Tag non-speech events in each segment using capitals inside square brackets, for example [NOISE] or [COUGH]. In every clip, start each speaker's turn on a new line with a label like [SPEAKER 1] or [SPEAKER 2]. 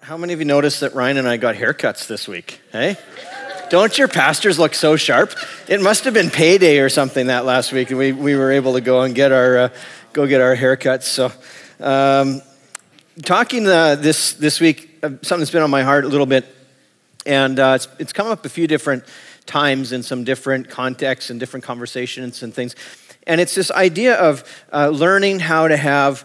[SPEAKER 1] How many of you noticed that Ryan and I got haircuts this week? Hey? Don't your pastors look so sharp? It must have been payday or something that last week, and we, we were able to go and get our uh, go get our haircuts. So, um, talking uh, this this week, uh, something that's been on my heart a little bit, and uh, it's, it's come up a few different times in some different contexts and different conversations and things, and it's this idea of uh, learning how to have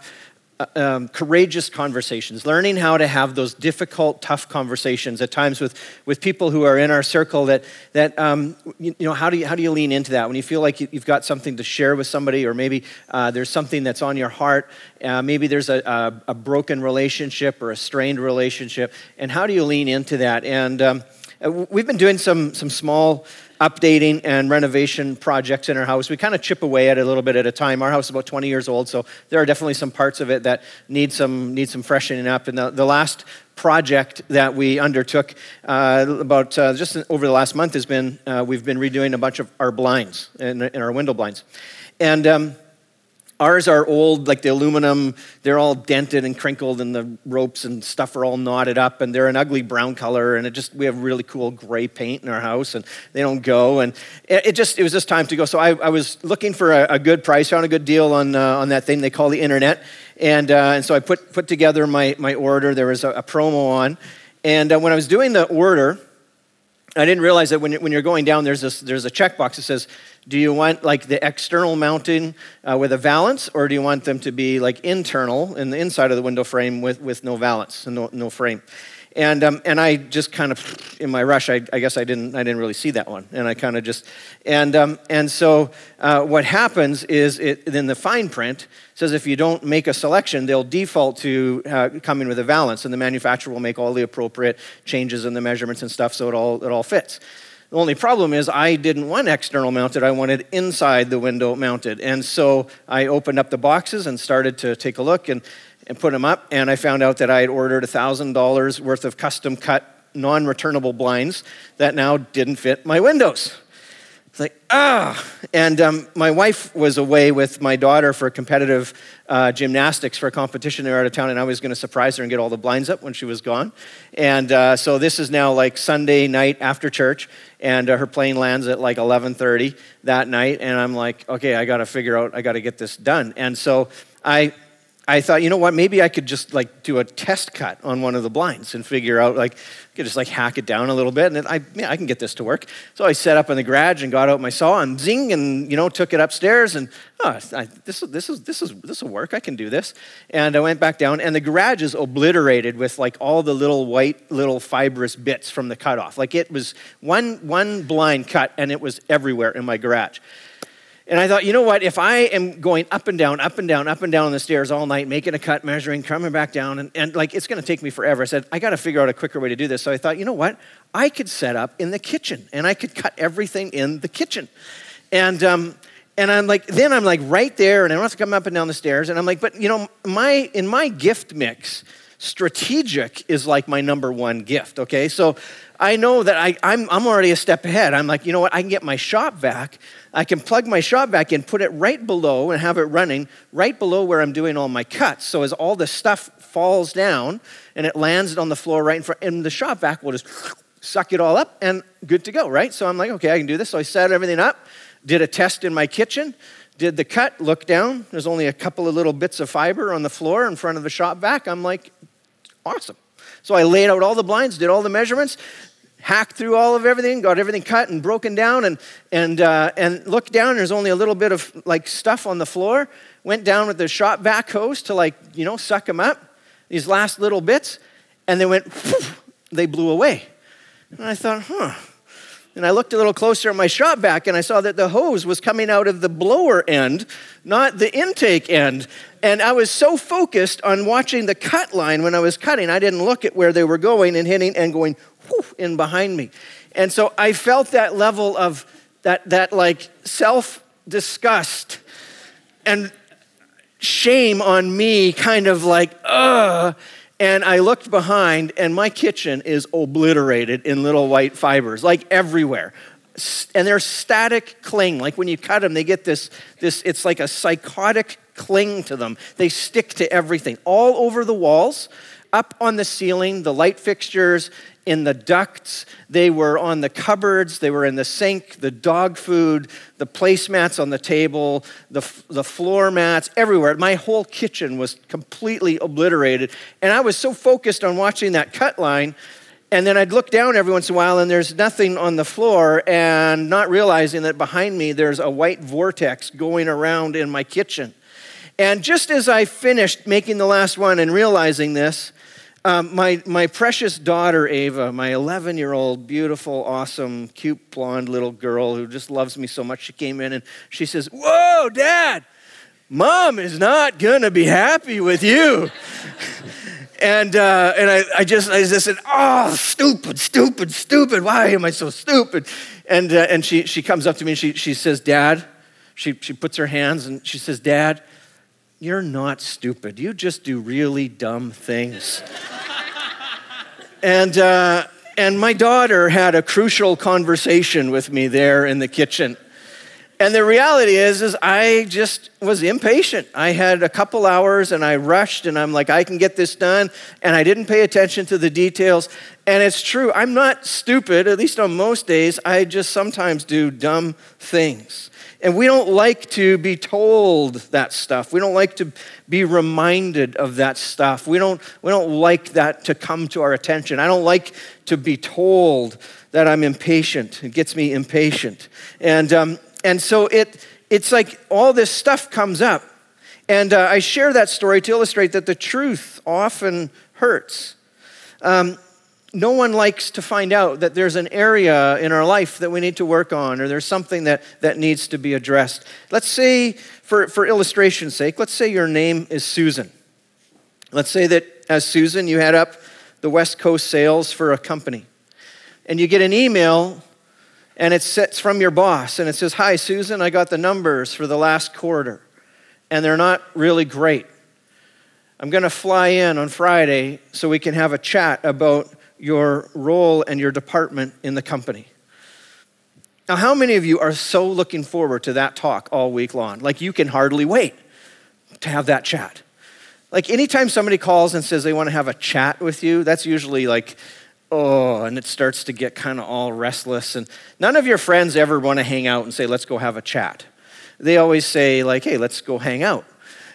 [SPEAKER 1] um, courageous conversations, learning how to have those difficult, tough conversations at times with, with people who are in our circle that, that um, you, you, know, how do, you, how do you lean into that? When you feel like you, have got something to share with somebody, or maybe uh, there's something that's on your heart, uh, maybe there's a, a, a, broken relationship or a strained relationship, and how do you lean into that? And um, uh, we've been doing some, some small updating and renovation projects in our house. We kind of chip away at it a little bit at a time. Our house is about 20 years old, so there are definitely some parts of it that need some, need some freshening up. And the, the last project that we undertook uh, about uh, just over the last month has been uh, we've been redoing a bunch of our blinds and, our window blinds. And um, Ours are old, like the aluminum, they're all dented and crinkled, and the ropes and stuff are all knotted up, and they're an ugly brown color. And it just, we have really cool gray paint in our house, and they don't go. And it just, it was just time to go. So I, I was looking for a, a, good price, found a good deal on, uh, on that thing they call the internet. And, uh, and so I put, put together my, my order. There was a, a promo on. And uh, when I was doing the order, I didn't realize that when, when you're going down, there's, this, there's a checkbox that says, do you want like the external mounting uh, with a valance, or do you want them to be like internal in the inside of the window frame with, with no valance and no, no frame? And, um, and I just kind of, in my rush, I, I, guess I didn't, I didn't really see that one. And I kind of just, and, um, and so uh, what happens is it, in the fine print says if you don't make a selection, they'll default to uh, coming with a valance, and the manufacturer will make all the appropriate changes in the measurements and stuff so it all, it all fits. The only problem is I didn't want external mounted, I wanted inside the window mounted. And so I opened up the boxes and started to take a look and, and put them up. And I found out that I had ordered $1,000 worth of custom cut, non returnable blinds that now didn't fit my windows. It's like, ah. And um, my wife was away with my daughter for competitive uh, gymnastics for a competition. They were out of town, and I was going to surprise her and get all the blinds up when she was gone. And uh, so this is now like Sunday night after church, and uh, her plane lands at like 11:30 that night. And I'm like, okay, I got to figure out, I got to get this done. And so I I thought, you know what, maybe I could just like do a test cut on one of the blinds and figure out like, I could just like hack it down a little bit and I, yeah, I can get this to work. So I set up in the garage and got out my saw and zing and, you know, took it upstairs and, oh, I, this, this, is, this, is, this will work, I can do this. And I went back down and the garage is obliterated with like all the little white, little fibrous bits from the cutoff. Like it was one, one blind cut and it was everywhere in my garage. And I thought, you know what? If I am going up and down, up and down, up and down the stairs all night, making a cut, measuring, coming back down, and, and like it's going to take me forever. I said, I got to figure out a quicker way to do this. So I thought, you know what? I could set up in the kitchen and I could cut everything in the kitchen. And, um, and I'm like, then I'm like right there, and I don't have to come up and down the stairs. And I'm like, but you know, my in my gift mix, strategic is like my number one gift. Okay, so I know that I, I'm, I'm already a step ahead. I'm like, you know what? I can get my shop vac. I can plug my shop vac in, put it right below, and have it running right below where I'm doing all my cuts. So as all the stuff falls down and it lands on the floor right in front, and the shop vac will just suck it all up and good to go, right? So I'm like, okay, I can do this. So I set everything up, did a test in my kitchen, did the cut, look down. There's only a couple of little bits of fiber on the floor in front of the shop vac. I'm like, awesome. So I laid out all the blinds, did all the measurements, hacked through all of everything, got everything cut and broken down, and, and, uh, and looked down. There's only a little bit of like stuff on the floor. Went down with the shop vac hose to like, you know, suck them up, these last little bits, and they went, they blew away. And I thought, huh. And I looked a little closer at my shop vac and I saw that the hose was coming out of the blower end, not the intake end. And I was so focused on watching the cut line when I was cutting, I didn't look at where they were going and hitting and going whoosh, in behind me. And so I felt that level of that, that like self disgust and shame on me, kind of like, ugh. And I looked behind, and my kitchen is obliterated in little white fibers, like everywhere. And they're static cling. Like when you cut them, they get this, this it's like a psychotic cling to them. They stick to everything, all over the walls, up on the ceiling, the light fixtures in the ducts, they were on the cupboards, they were in the sink, the dog food, the placemats on the table, the, the floor mats, everywhere. My whole kitchen was completely obliterated. And I was so focused on watching that cut line. And then I'd look down every once in a while and there's nothing on the floor, and not realizing that behind me there's a white vortex going around in my kitchen. And just as I finished making the last one and realizing this, um, my, my precious daughter, Ava, my 11 year old, beautiful, awesome, cute, blonde little girl who just loves me so much, she came in and she says, Whoa, Dad, mom is not going to be happy with you. [LAUGHS] and uh, and I, I, just I just said, "Oh, stupid, stupid, stupid! Why am I so stupid?" And uh, and she she comes up to me and she she says, "Dad," she she puts her hands and she says, "Dad, you're not stupid. You just do really dumb things. [LAUGHS] and, uh, and my daughter had a crucial conversation with me there in the kitchen. And the reality is, is I just was impatient. I had a couple hours and I rushed and I'm like, I can get this done. And I didn't pay attention to the details. And it's true, I'm not stupid, at least on most days. I just sometimes do dumb things. And we don't like to be told that stuff. We don't like to be reminded of that stuff. We don't, we don't like that to come to our attention. I don't like to be told that I'm impatient. It gets me impatient. And, um, and so it, it's like all this stuff comes up. And uh, I share that story to illustrate that the truth often hurts. Um, no one likes to find out that there's an area in our life that we need to work on or there's something that, that needs to be addressed. Let's say, for, for illustration's sake, let's say your name is Susan. Let's say that as Susan, you head up the West Coast sales for a company. And you get an email and it's from your boss and it says, Hi, Susan, I got the numbers for the last quarter. And they're not really great. I'm going to fly in on Friday so we can have a chat about your role and your department in the company. Now, how many of you are so looking forward to that talk all week long? Like you can hardly wait to have that chat. Like anytime somebody calls and says they want to have a chat with you, that's usually like, oh, and it starts to get kind of all restless. And none of your friends ever want to hang out and say, let's go have a chat. They always say, like, hey, let's go hang out.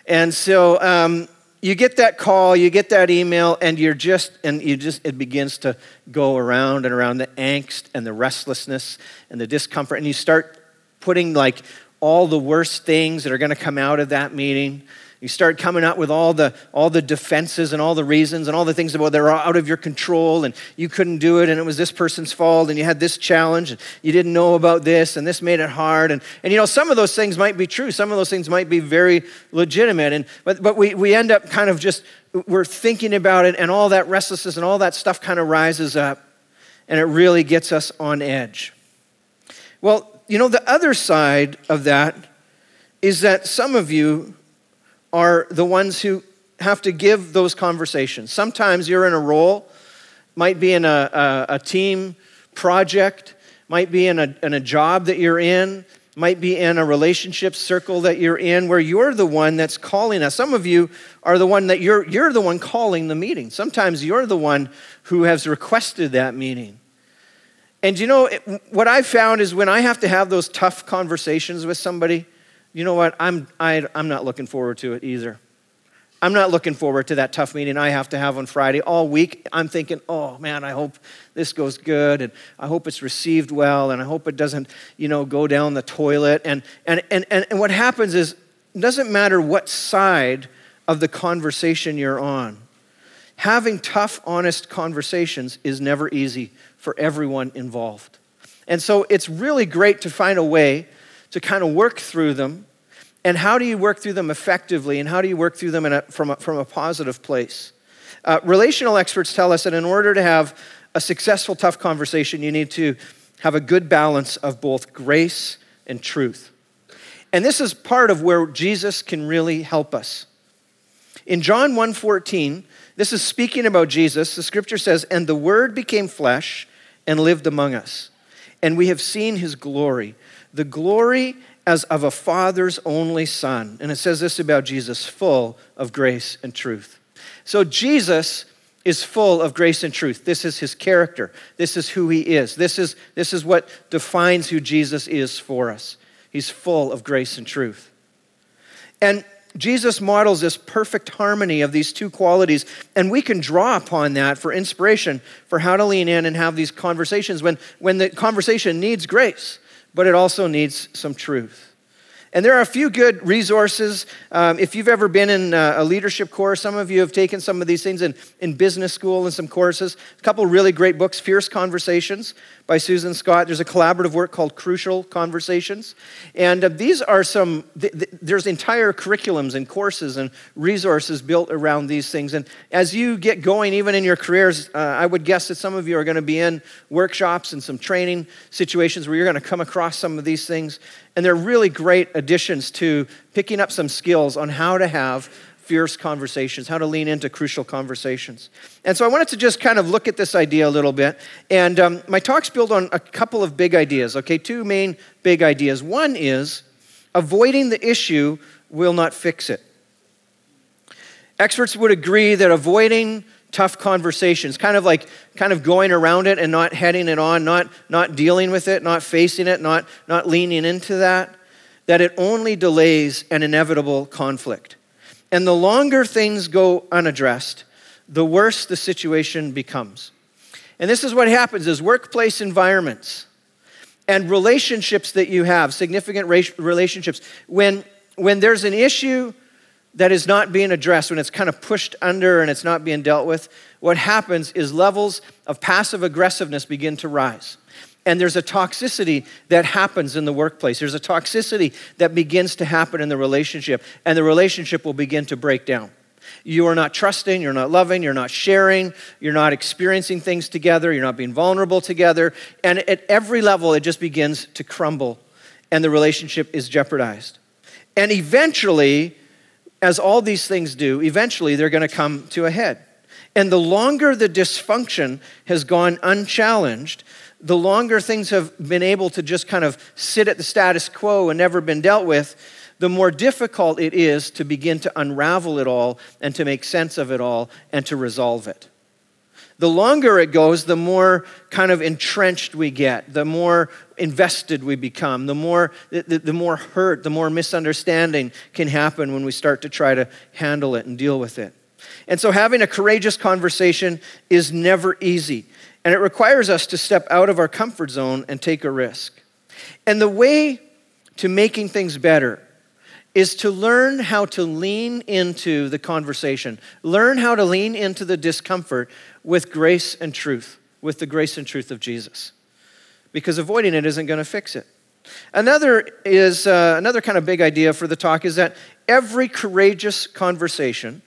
[SPEAKER 1] And so um, you get that call, you get that email, and you're just, and you just, it begins to go around and around the angst and the restlessness and the discomfort, and you start putting like all the worst things that are going to come out of that meeting you start coming out with all the, all the defenses and all the reasons and all the things about they're out of your control and you couldn't do it and it was this person's fault and you had this challenge and you didn't know about this and this made it hard. And, and you know, some of those things might be true. Some of those things might be very legitimate. And, but, but we, we end up kind of just, we're thinking about it and all that restlessness and all that stuff kind of rises up and it really gets us on edge. Well, you know, the other side of that is that some of you are the ones who have to give those conversations. Sometimes you're in a role, might be in a, a, a team project, might be in a, in a job that you're in, might be in a relationship circle that you're in where you're the one that's calling us. Some of you are the one that you're, you're the one calling the meeting. Sometimes you're the one who has requested that meeting. And you know, what I've found is when I have to have those tough conversations with somebody, you know what? I'm, I, am i am not looking forward to it either. I'm not looking forward to that tough meeting I have to have on Friday. All week, I'm thinking, oh man, I hope this goes good, and I hope it's received well, and I hope it doesn't, you know, go down the toilet. And, and, and, and, and what happens is, it doesn't matter what side of the conversation you're on, having tough, honest conversations is never easy for everyone involved. And so it's really great to find a way to kind of work through them. And how do you work through them effectively? And how do you work through them a, from, a, from a positive place? Uh, relational experts tell us that in order to have a successful, tough conversation, you need to have a good balance of both grace and truth. And this is part of where Jesus can really help us. In John 1:14, this is speaking about Jesus. The scripture says, "And the word became flesh and lived among us, and we have seen his glory, the glory as of a father's only son. And it says this about Jesus, full of grace and truth. So Jesus is full of grace and truth. This is his character. This is who he is. This is, this is what defines who Jesus is for us. He's full of grace and truth. And Jesus models this perfect harmony of these two qualities, and we can draw upon that for inspiration for how to lean in and have these conversations when, when the conversation needs grace, but it also needs some truth. And there are a few good resources. Um, if you've ever been in uh, a leadership course, some of you have taken some of these things in, in business school and some courses. A couple really great books Fierce Conversations by Susan Scott. There's a collaborative work called Crucial Conversations. And uh, these are some, th- th- there's entire curriculums and courses and resources built around these things. And as you get going, even in your careers, uh, I would guess that some of you are going to be in workshops and some training situations where you're going to come across some of these things. And they're really great additions to picking up some skills on how to have fierce conversations, how to lean into crucial conversations. And so I wanted to just kind of look at this idea a little bit. And um, my talk's built on a couple of big ideas, okay? Two main big ideas. One is avoiding the issue will not fix it. Experts would agree that avoiding tough conversations, kind of like kind of going around it and not heading it on, not, not dealing with it, not facing it, not, not leaning into that, that it only delays an inevitable conflict. And the longer things go unaddressed, the worse the situation becomes. And this is what happens is workplace environments and relationships that you have, significant relationships, when, when there's an issue that is not being addressed, when it's kind of pushed under and it's not being dealt with, what happens is levels of passive aggressiveness begin to rise. And there's a toxicity that happens in the workplace. There's a toxicity that begins to happen in the relationship, and the relationship will begin to break down. You are not trusting, you're not loving, you're not sharing, you're not experiencing things together, you're not being vulnerable together. And at every level, it just begins to crumble, and the relationship is jeopardized. And eventually, as all these things do, eventually they're going to come to a head. And the longer the dysfunction has gone unchallenged, the longer things have been able to just kind of sit at the status quo and never been dealt with, the more difficult it is to begin to unravel it all and to make sense of it all and to resolve it. The longer it goes, the more kind of entrenched we get, the more invested we become, the more, the, the more hurt, the more misunderstanding can happen when we start to try to handle it and deal with it. And so, having a courageous conversation is never easy. And it requires us to step out of our comfort zone and take a risk. And the way to making things better is to learn how to lean into the conversation, learn how to lean into the discomfort with grace and truth, with the grace and truth of Jesus. Because avoiding it isn't going to fix it. Another is uh, another kind of big idea for the talk is that every courageous conversation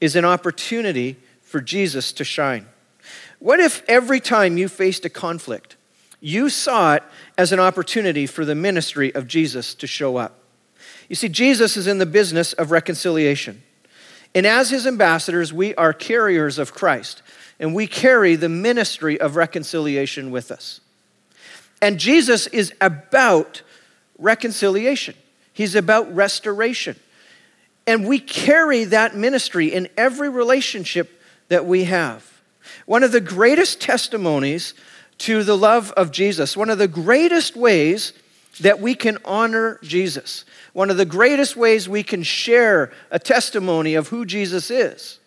[SPEAKER 1] is an opportunity for Jesus to shine. What if every time you faced a conflict, you saw it as an opportunity for the ministry of Jesus to show up? You see, Jesus is in the business of reconciliation. And as his ambassadors, we are carriers of Christ, and we carry the ministry of reconciliation with us. And Jesus is about reconciliation, he's about restoration. And we carry that ministry in every relationship that we have. One of the greatest testimonies to the love of Jesus, one of the greatest ways that we can honor Jesus, one of the greatest ways we can share a testimony of who Jesus is,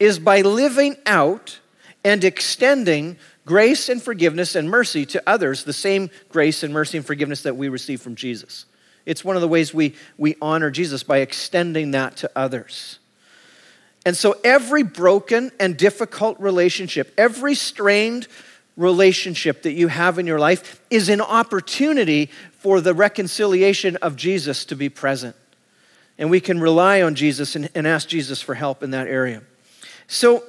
[SPEAKER 1] is by living out and extending grace and forgiveness and mercy to others, the same grace and mercy and forgiveness that we receive from Jesus. It's one of the ways we, we honor Jesus by extending that to others. And so every broken and difficult relationship, every strained relationship that you have in your life is an opportunity for the reconciliation of Jesus to be present. And we can rely on Jesus and, and ask Jesus for help in that area. So,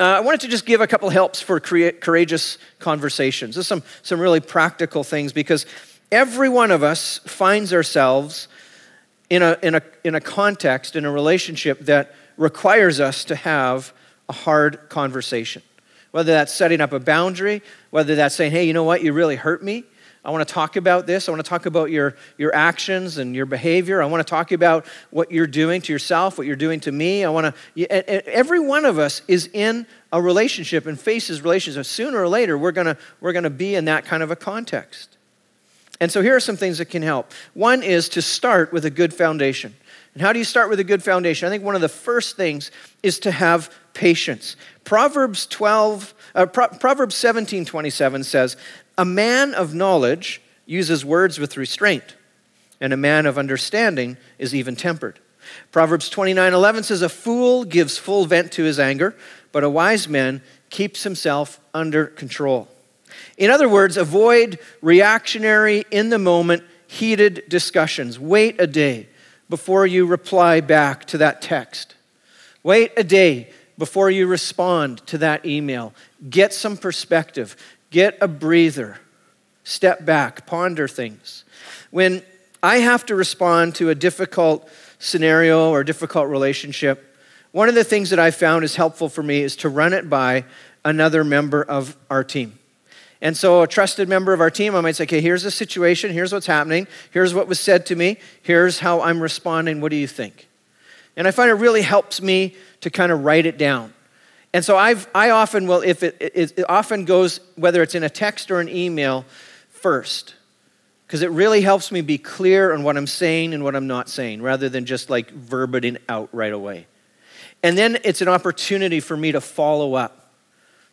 [SPEAKER 1] uh, I wanted to just give a couple helps for courageous conversations. There's some, some really practical things because every one of us finds ourselves in a, in, a, in a context, in a relationship that requires us to have a hard conversation. Whether that's setting up a boundary, whether that's saying, hey, you know what, you really hurt me, I want to talk about this. I want to talk about your, your actions and your behavior. I want to talk about what you're doing to yourself, what you're doing to me. I want to, every one of us is in a relationship and faces relationships. Sooner or later, we're to, we're to be in that kind of a context. And so here are some things that can help. One is to start with a good foundation. And how do you start with a good foundation? I think one of the first things is to have patience. Proverbs 12, uh, Pro- Proverbs 17, 27 says, A man of knowledge uses words with restraint, and a man of understanding is even tempered. Proverbs 29, 11 says, A fool gives full vent to his anger, but a wise man keeps himself under control. In other words, avoid reactionary, in the moment, heated discussions. Wait a day before you reply back to that text. Wait a day before you respond to that email. Get some perspective, get a breather, step back, ponder things. When I have to respond to a difficult scenario or difficult relationship, one of the things that I found is helpful for me is to run it by another member of our team. And so, a trusted member of our team, I might say, okay, here's the situation, here's what's happening, here's what was said to me, here's how I'm responding, what do you think? And I find it really helps me to kind of write it down. And so, I've, I often will, if it, it, it often goes, whether it's in a text or an email, first, because it really helps me be clear on what I'm saying and what I'm not saying, rather than just like verbating out right away. And then it's an opportunity for me to follow up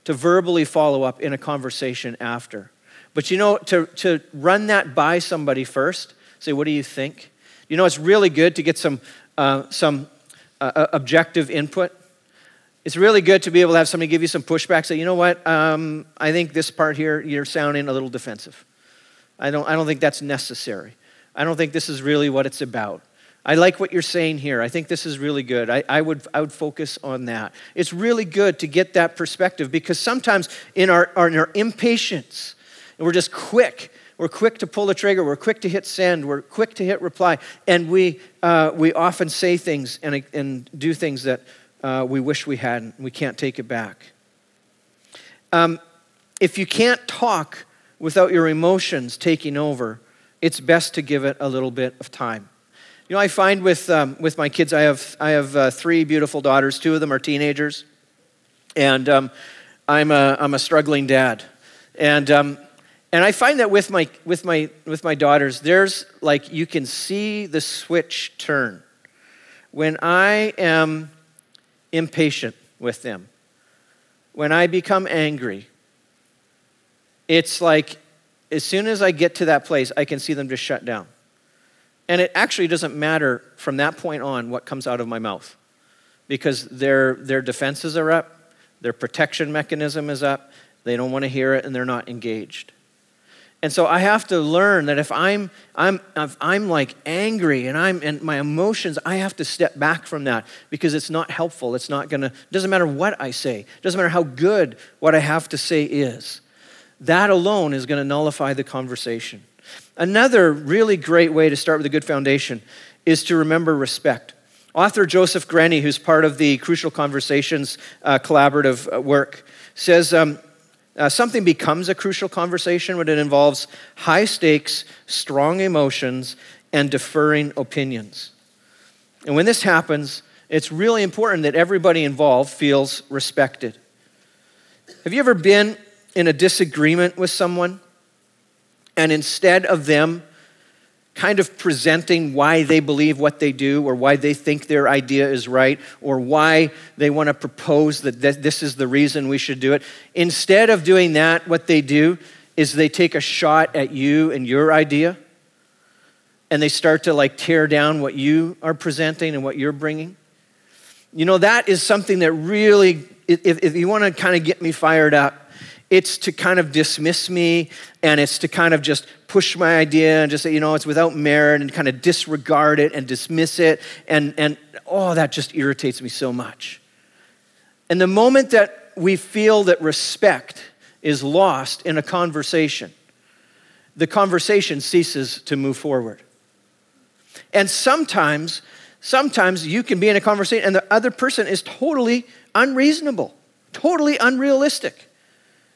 [SPEAKER 1] to verbally follow up in a conversation after. But you know, to, to run that by somebody first, say, what do you think? You know, it's really good to get some, uh, some uh, uh, objective input. It's really good to be able to have somebody give you some pushback, say, you know what, um, I think this part here, you're sounding a little defensive. I don't, I don't think that's necessary. I don't think this is really what it's about. I like what you're saying here. I think this is really good. I, I, would, I would focus on that. It's really good to get that perspective because sometimes in our, our, in our impatience, and we're just quick, we're quick to pull the trigger, we're quick to hit send, we're quick to hit reply, and we, uh, we often say things and, and do things that uh, we wish we hadn't. We can't take it back. Um, if you can't talk without your emotions taking over, it's best to give it a little bit of time. You know, I find with, um, with my kids, I have, I have uh, three beautiful daughters. Two of them are teenagers. And um, I'm, a, I'm a struggling dad. And, um, and I find that with my, with, my, with my daughters, there's like, you can see the switch turn. When I am impatient with them, when I become angry, it's like as soon as I get to that place, I can see them just shut down. And it actually doesn't matter from that point on what comes out of my mouth because their, their defenses are up, their protection mechanism is up, they don't want to hear it, and they're not engaged. And so I have to learn that if I'm, I'm, if I'm like angry and I'm and my emotions, I have to step back from that because it's not helpful. It's not gonna, doesn't matter what I say, doesn't matter how good what I have to say is. That alone is gonna nullify the conversation. Another really great way to start with a good foundation is to remember respect. Author Joseph Grenny, who's part of the Crucial Conversations uh, collaborative uh, work, says um, uh, something becomes a crucial conversation when it involves high stakes, strong emotions, and deferring opinions. And when this happens, it's really important that everybody involved feels respected. Have you ever been in a disagreement with someone and instead of them kind of presenting why they believe what they do or why they think their idea is right or why they want to propose that this is the reason we should do it, instead of doing that, what they do is they take a shot at you and your idea and they start to like tear down what you are presenting and what you're bringing. You know, that is something that really, if, if you want to kind of get me fired up, it's to kind of dismiss me and it's to kind of just push my idea and just say, you know, it's without merit and kind of disregard it and dismiss it. And, and oh, that just irritates me so much. And the moment that we feel that respect is lost in a conversation, the conversation ceases to move forward. And sometimes, sometimes you can be in a conversation and the other person is totally unreasonable, totally unrealistic.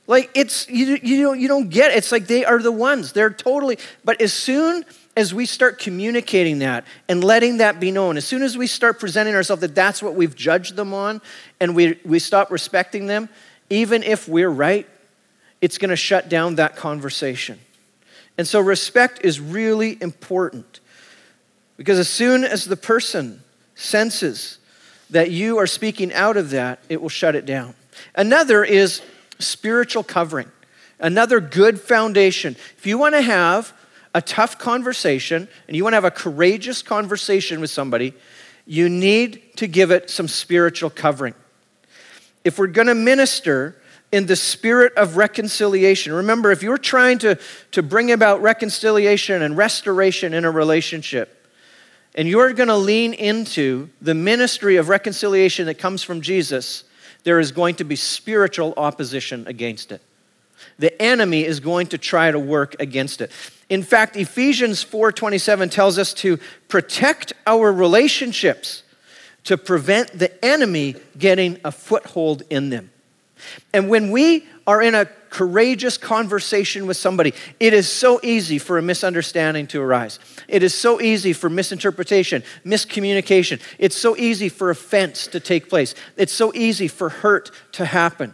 [SPEAKER 1] Like it's you, you don't you don't get it. It's like they are the ones. They're totally. But as soon as we start communicating that and letting that be known, as soon as we start presenting ourselves that that's what we've judged them on, and we we stop respecting them, even if we're right, it's going to shut down that conversation. And so respect is really important because as soon as the person senses that you are speaking out of that, it will shut it down. Another is spiritual covering, another good foundation. If you want to have a tough conversation and you want to have a courageous conversation with somebody, you need to give it some spiritual covering. If we're going to minister in the spirit of reconciliation, remember, if you're trying to, to bring about reconciliation and restoration in a relationship, and you're going to lean into the ministry of reconciliation that comes from Jesus, there is going to be spiritual opposition against it. The enemy is going to try to work against it. In fact, Ephesians 4:27 tells us to protect our relationships to prevent the enemy getting a foothold in them. And when we are in a courageous conversation with somebody, it is so easy for a misunderstanding to arise. It is so easy for misinterpretation, miscommunication. It's so easy for offense to take place. It's so easy for hurt to happen.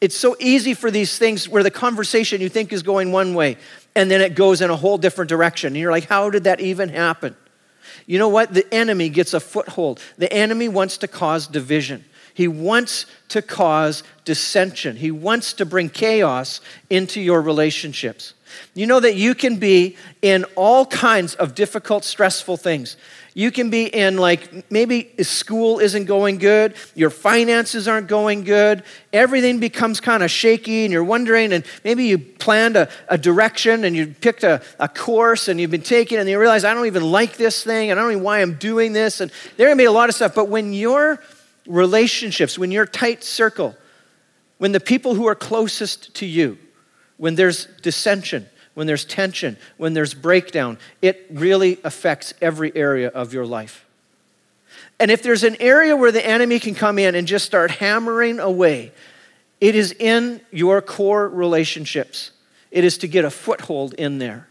[SPEAKER 1] It's so easy for these things where the conversation you think is going one way and then it goes in a whole different direction. And you're like, how did that even happen? You know what? The enemy gets a foothold. The enemy wants to cause division. He wants to cause dissension. He wants to bring chaos into your relationships. You know that you can be in all kinds of difficult, stressful things. You can be in, like, maybe school isn't going good, your finances aren't going good, everything becomes kind of shaky, and you're wondering, and maybe you planned a, a direction and you picked a, a course and you've been taking, and you realize, I don't even like this thing, and I don't even know why I'm doing this, and there can be a lot of stuff. But when your relationships, when your tight circle, when the people who are closest to you, when there's dissension, when there's tension, when there's breakdown, it really affects every area of your life. And if there's an area where the enemy can come in and just start hammering away, it is in your core relationships. It is to get a foothold in there.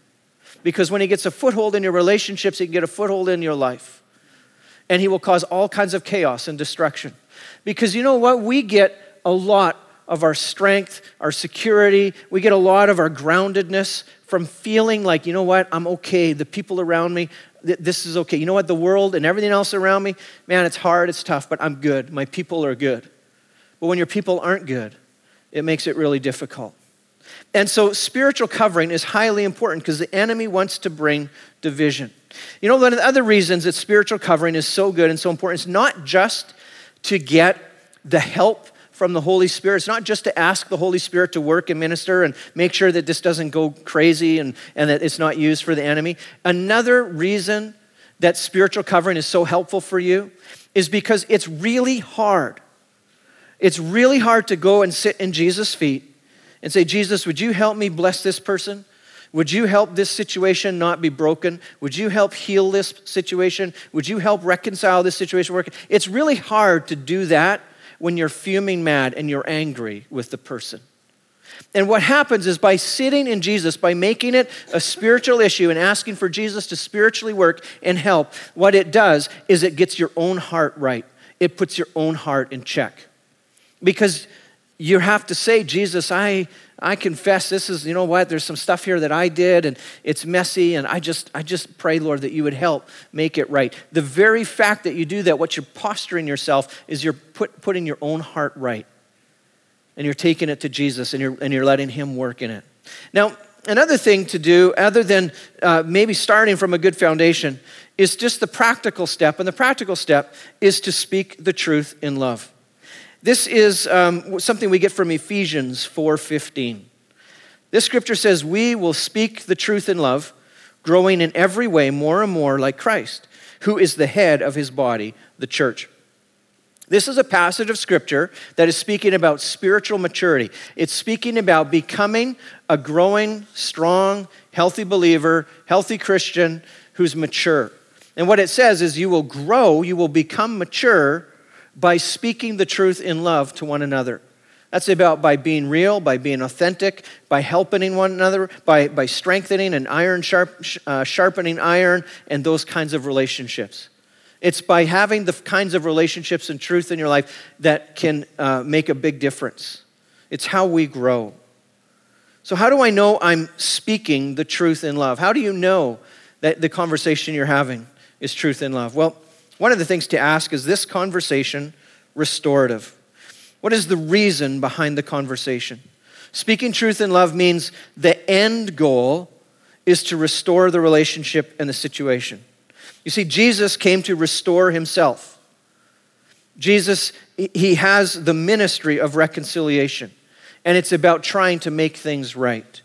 [SPEAKER 1] Because when he gets a foothold in your relationships, he can get a foothold in your life. And he will cause all kinds of chaos and destruction. Because you know what? We get a lot of our strength, our security. We get a lot of our groundedness from feeling like, you know what, I'm okay. The people around me, th- this is okay. You know what, the world and everything else around me, man, it's hard, it's tough, but I'm good. My people are good. But when your people aren't good, it makes it really difficult. And so spiritual covering is highly important because the enemy wants to bring division. You know, one of the other reasons that spiritual covering is so good and so important is not just to get the help from the Holy Spirit. It's not just to ask the Holy Spirit to work and minister and make sure that this doesn't go crazy and, and that it's not used for the enemy. Another reason that spiritual covering is so helpful for you is because it's really hard. It's really hard to go and sit in Jesus' feet and say, Jesus, would you help me bless this person? Would you help this situation not be broken? Would you help heal this situation? Would you help reconcile this situation? It's really hard to do that when you're fuming mad and you're angry with the person. And what happens is by sitting in Jesus, by making it a spiritual issue and asking for Jesus to spiritually work and help, what it does is it gets your own heart right. It puts your own heart in check. Because you have to say, Jesus, I, I confess this is, you know what, there's some stuff here that I did and it's messy, and I just, I just pray, Lord, that you would help make it right. The very fact that you do that, what you're posturing yourself is you're put, putting your own heart right. And you're taking it to Jesus and you're, and you're letting Him work in it. Now, another thing to do, other than uh, maybe starting from a good foundation, is just the practical step. And the practical step is to speak the truth in love. This is um, something we get from Ephesians 4:15. This scripture says, "We will speak the truth in love, growing in every way more and more like Christ, who is the head of his body, the church." This is a passage of scripture that is speaking about spiritual maturity. It's speaking about becoming a growing, strong, healthy believer, healthy Christian who's mature. And what it says is you will grow, you will become mature by speaking the truth in love to one another. That's about by being real, by being authentic, by helping one another, by, by strengthening and iron sharp, uh, sharpening iron, and those kinds of relationships. It's by having the kinds of relationships and truth in your life that can uh, make a big difference. It's how we grow. So, how do I know I'm speaking the truth in love? How do you know that the conversation you're having is truth in love? Well, one of the things to ask is this conversation restorative? What is the reason behind the conversation? Speaking truth in love means the end goal is to restore the relationship and the situation. You see, Jesus came to restore himself. Jesus, he has the ministry of reconciliation, and it's about trying to make things right.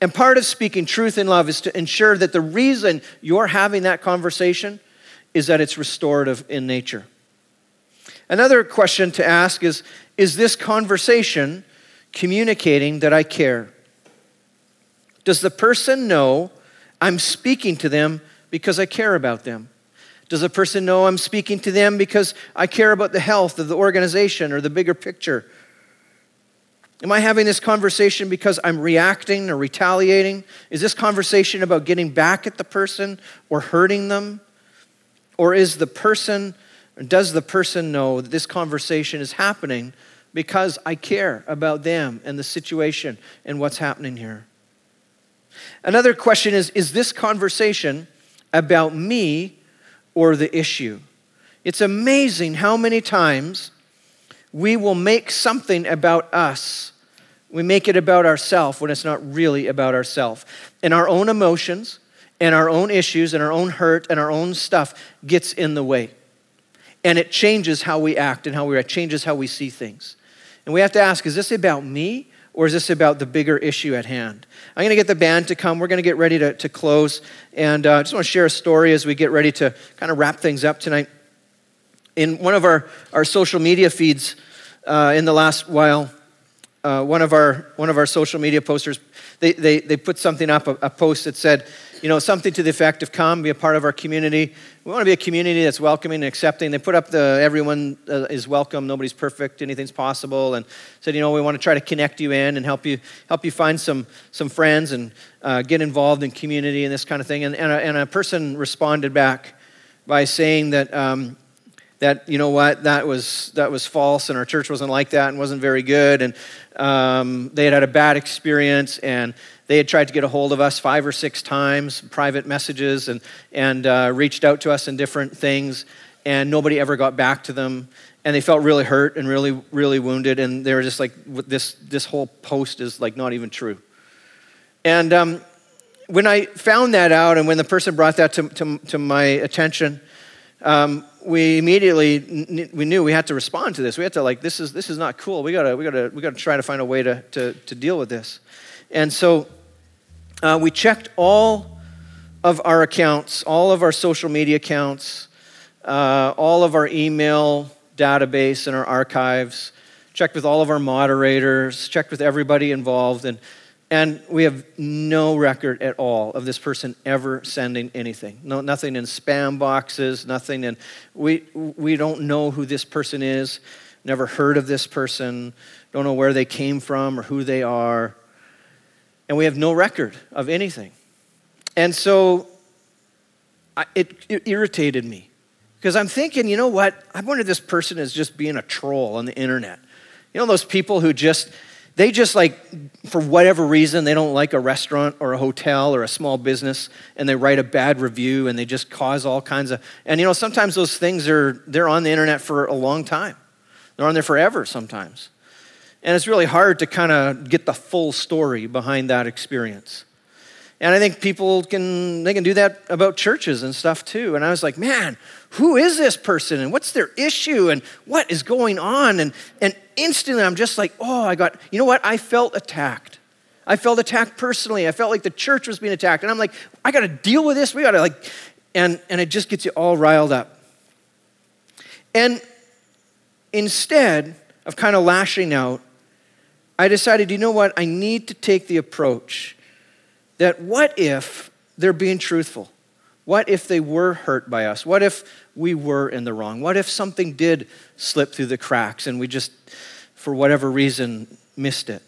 [SPEAKER 1] And part of speaking truth in love is to ensure that the reason you're having that conversation is that it's restorative in nature. Another question to ask is Is this conversation communicating that I care? Does the person know I'm speaking to them because I care about them? Does the person know I'm speaking to them because I care about the health of the organization or the bigger picture? Am I having this conversation because I'm reacting or retaliating? Is this conversation about getting back at the person or hurting them? Or is the person does the person know that this conversation is happening because I care about them and the situation and what's happening here? Another question is Is this conversation about me or the issue? It's amazing how many times we will make something about us. We make it about ourselves when it's not really about ourselves. And our own emotions and our own issues and our own hurt and our own stuff gets in the way and it changes how we act and how we it changes how we see things. And we have to ask is this about me or is this about the bigger issue at hand? I'm going to get the band to come. We're going to get ready to, to close. And uh, I just want to share a story as we get ready to kind of wrap things up tonight. In one of our, our social media feeds uh, in the last while, uh, one, of our, one of our social media posters, they, they, they put something up, a, a post that said, you know, something to the effect of come, be a part of our community. We want to be a community that's welcoming and accepting. They put up the everyone uh, is welcome, nobody's perfect, anything's possible, and said, you know, we want to try to connect you in and help you help you find some some friends and uh, get involved in community and this kind of thing. And, and, a, and a person responded back by saying that. Um, that you know what that was that was false and our church wasn't like that and wasn't very good and um, they had had a bad experience and they had tried to get a hold of us five or six times, private messages, and, and uh, reached out to us in different things, and nobody ever got back to them. And they felt really hurt and really, really wounded, and they were just like, this, this whole post is like not even true. And um, when I found that out, and when the person brought that to, to, to my attention, um, we immediately we knew we had to respond to this. We had to like, this is this is not cool. We gotta we gotta we gotta try to find a way to to, to deal with this. And so uh, we checked all of our accounts, all of our social media accounts, uh, all of our email database and our archives, checked with all of our moderators, checked with everybody involved, and, and we have no record at all of this person ever sending anything. No, nothing in spam boxes, nothing in, we, we don't know who this person is, never heard of this person, don't know where they came from or who they are and we have no record of anything. And so I, it, it irritated me because I'm thinking, you know what? I wonder if this person is just being a troll on the internet. You know, those people who just, they just like, for whatever reason, they don't like a restaurant or a hotel or a small business and they write a bad review and they just cause all kinds of, and you know, sometimes those things are, they're on the internet for a long time. They're on there forever sometimes. And it's really hard to kind of get the full story behind that experience. And I think people can they can do that about churches and stuff too. And I was like, man, who is this person and what's their issue and what is going on? And and instantly I'm just like, oh, I got, you know what? I felt attacked. I felt attacked personally. I felt like the church was being attacked. And I'm like, I gotta deal with this. We gotta like, and and it just gets you all riled up. And instead of kind of lashing out, I decided, you know what? I need to take the approach that what if they're being truthful? What if they were hurt by us? What if we were in the wrong? What if something did slip through the cracks and we just for whatever reason, missed it.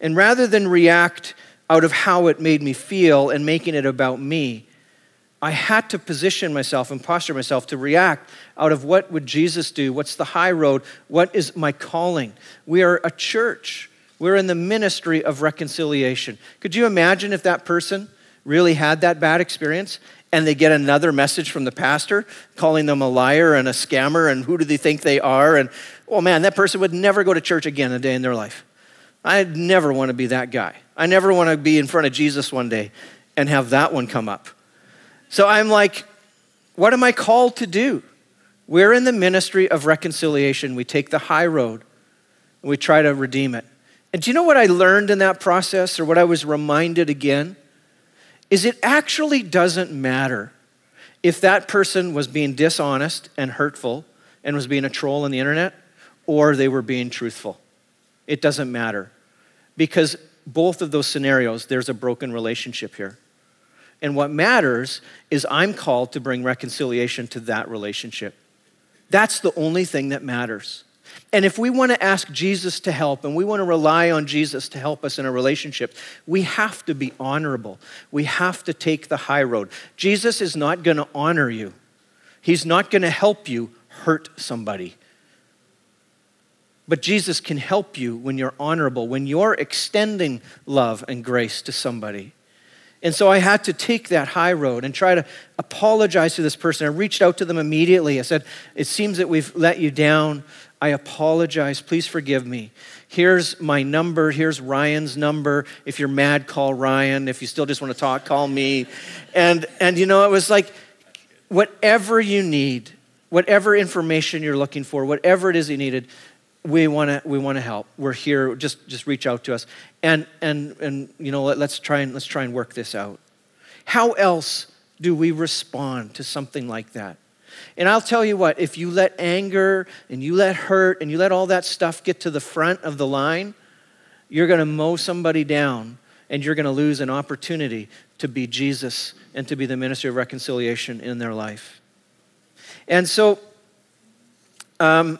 [SPEAKER 1] And rather than react out of how it made me feel and making it about me, I had to position myself and posture myself to react out of what would Jesus do? What's the high road? What is my calling? We are a church. We're in the ministry of reconciliation. Could you imagine if that person really had that bad experience and they get another message from the pastor calling them a liar and a scammer and who do they think they are? And oh man, that person would never go to church again a day in their life. I never want to be that guy. I never want to be in front of Jesus one day and have that one come up. So I'm like, what am I called to do? We're in the ministry of reconciliation. We take the high road and we try to redeem it. And do you know what I learned in that process, or what I was reminded again? Is it actually doesn't matter if that person was being dishonest and hurtful and was being a troll on the internet, or they were being truthful. It doesn't matter. Because both of those scenarios, there's a broken relationship here. And what matters is I'm called to bring reconciliation to that relationship. That's the only thing that matters. And if we want to ask Jesus to help and we want to rely on Jesus to help us in a relationship, we have to be honorable. We have to take the high road. Jesus is not going to honor you, He's not going to help you hurt somebody. But Jesus can help you when you're honorable, when you're extending love and grace to somebody. And so I had to take that high road and try to apologize to this person. I reached out to them immediately. I said, It seems that we've let you down. I apologize. Please forgive me. Here's my number. Here's Ryan's number. If you're mad, call Ryan. If you still just want to talk, call me. And, and you know, it was like, whatever you need, whatever information you're looking for, whatever it is you needed, we want to we want to help we're here just just reach out to us and and and you know let, let's try and let's try and work this out how else do we respond to something like that and i'll tell you what if you let anger and you let hurt and you let all that stuff get to the front of the line you're going to mow somebody down and you're going to lose an opportunity to be jesus and to be the ministry of reconciliation in their life and so um,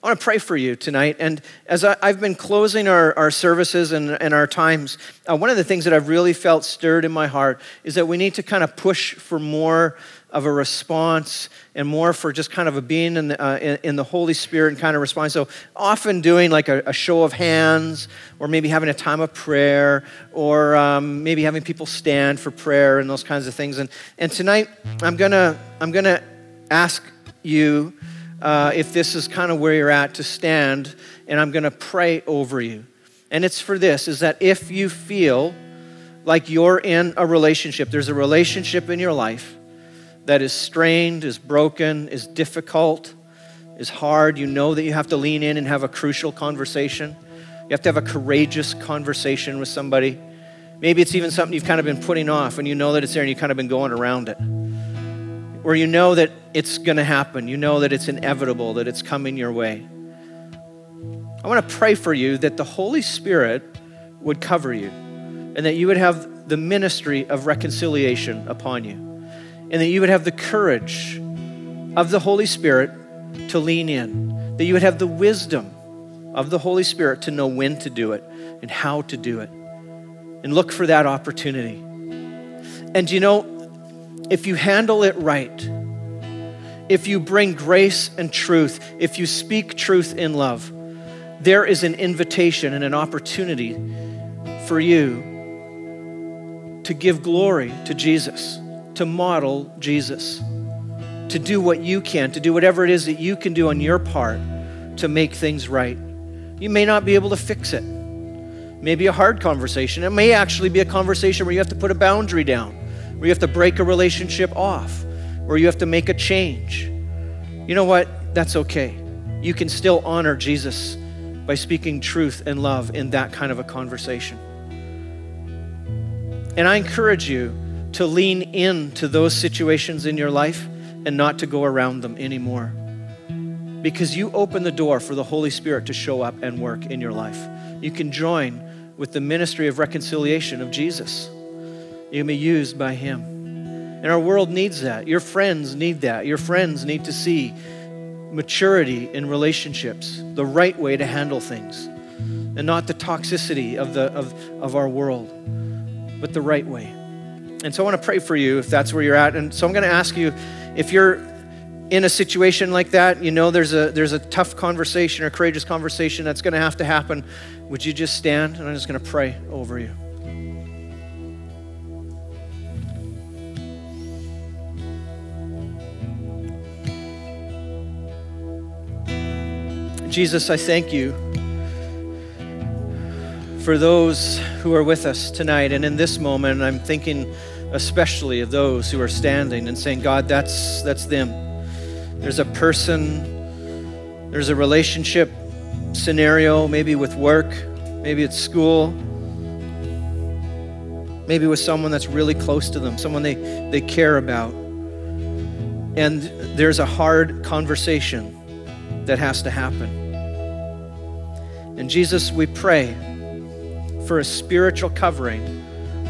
[SPEAKER 1] I want to pray for you tonight. And as I, have been closing our, our services and, and our times, uh, one of the things that I've really felt stirred in my heart is that we need to kind of push for more of a response and more for just kind of a being in the, uh, in, in, the Holy Spirit and kind of respond. So often doing like a, a, show of hands or maybe having a time of prayer or um, maybe having people stand for prayer and those kinds of things. And, and tonight I'm going to I'm gonna ask you uh, if this is kind of where you're at, to stand and I'm going to pray over you. And it's for this is that if you feel like you're in a relationship, there's a relationship in your life that is strained, is broken, is difficult, is hard, you know that you have to lean in and have a crucial conversation. You have to have a courageous conversation with somebody. Maybe it's even something you've kind of been putting off and you know that it's there and you've kind of been going around it Or you know that it's going to happen, you know that it's inevitable, that it's coming your way. I want to pray for you that the Holy Spirit would cover you and that you would have the ministry of reconciliation upon you and that you would have the courage of the Holy Spirit to lean in, that you would have the wisdom of the Holy Spirit to know when to do it and how to do it and look for that opportunity. And you know, if you handle it right, if you bring grace and truth, if you speak truth in love, there is an invitation and an opportunity for you to give glory to Jesus, to model Jesus, to do what you can, to do whatever it is that you can do on your part to make things right. You may not be able to fix it. Maybe a hard conversation. It may actually be a conversation where you have to put a boundary down where you have to break a relationship off, where you have to make a change. You know what? That's okay. You can still honor Jesus by speaking truth and love in that kind of a conversation. And I encourage you to lean into those situations in your life and not to go around them anymore. Because you open the door for the Holy Spirit to show up and work in your life. You can join with the ministry of reconciliation of Jesus. You can be used by Him. And our world needs that. Your friends need that. Your friends need to see maturity in relationships, the right way to handle things, and not the toxicity of, the, of, of our world, but the right way. And so I want to pray for you if that's where you're at. And so I'm going to ask you if you're in a situation like that, you know there's a there's a tough conversation or courageous conversation that's going to have to happen. Would you just stand and I'm just going to pray over you. Jesus, I thank you for those who are with us tonight. And in this moment, I'm thinking especially of those who are standing and saying, God, that's, that's them. There's a person, there's a relationship scenario, maybe with work, maybe at school, maybe with someone that's really close to them, someone they, they care about. And there's a hard conversation that has to happen. And Jesus, we pray for a spiritual covering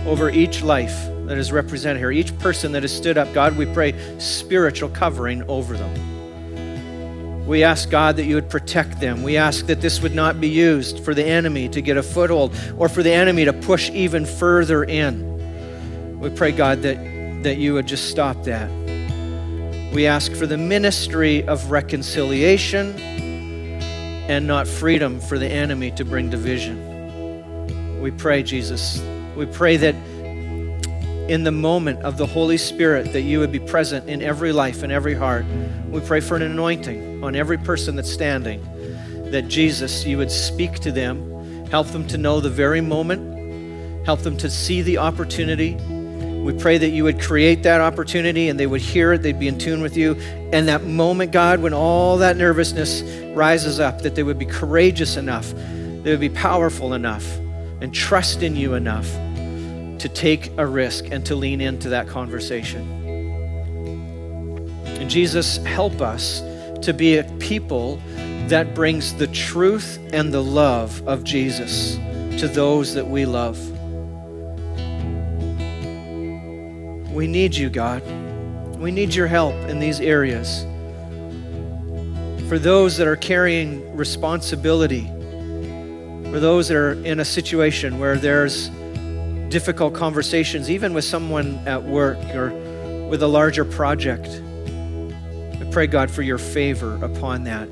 [SPEAKER 1] over each life that is represented here, each person that has stood up. God, we pray spiritual covering over them. We ask, God, that you would protect them. We ask that this would not be used for the enemy to get a foothold or for the enemy to push even further in. We pray, God, that, that you would just stop that. We ask for the ministry of reconciliation and not freedom for the enemy to bring division. We pray, Jesus. We pray that in the moment of the Holy Spirit that you would be present in every life and every heart. We pray for an anointing on every person that's standing, that Jesus, you would speak to them, help them to know the very moment, help them to see the opportunity, we pray that you would create that opportunity and they would hear it, they'd be in tune with you. And that moment, God, when all that nervousness rises up, that they would be courageous enough, they would be powerful enough, and trust in you enough to take a risk and to lean into that conversation. And Jesus, help us to be a people that brings the truth and the love of Jesus to those that we love. We need you, God. We need your help in these areas. For those that are carrying responsibility, for those that are in a situation where there's difficult conversations, even with someone at work or with a larger project, I pray, God, for your favor upon that.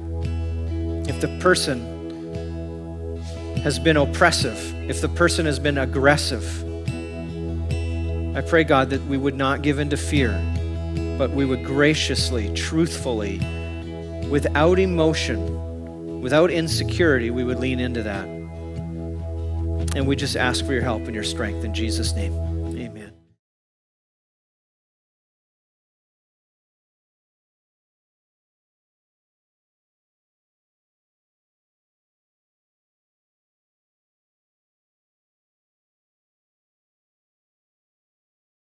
[SPEAKER 1] If the person has been oppressive, if the person has been aggressive, I pray, God, that we would not give in to fear, but we would graciously, truthfully, without emotion, without insecurity, we would lean into that. And we just ask for your help and your strength in Jesus' name.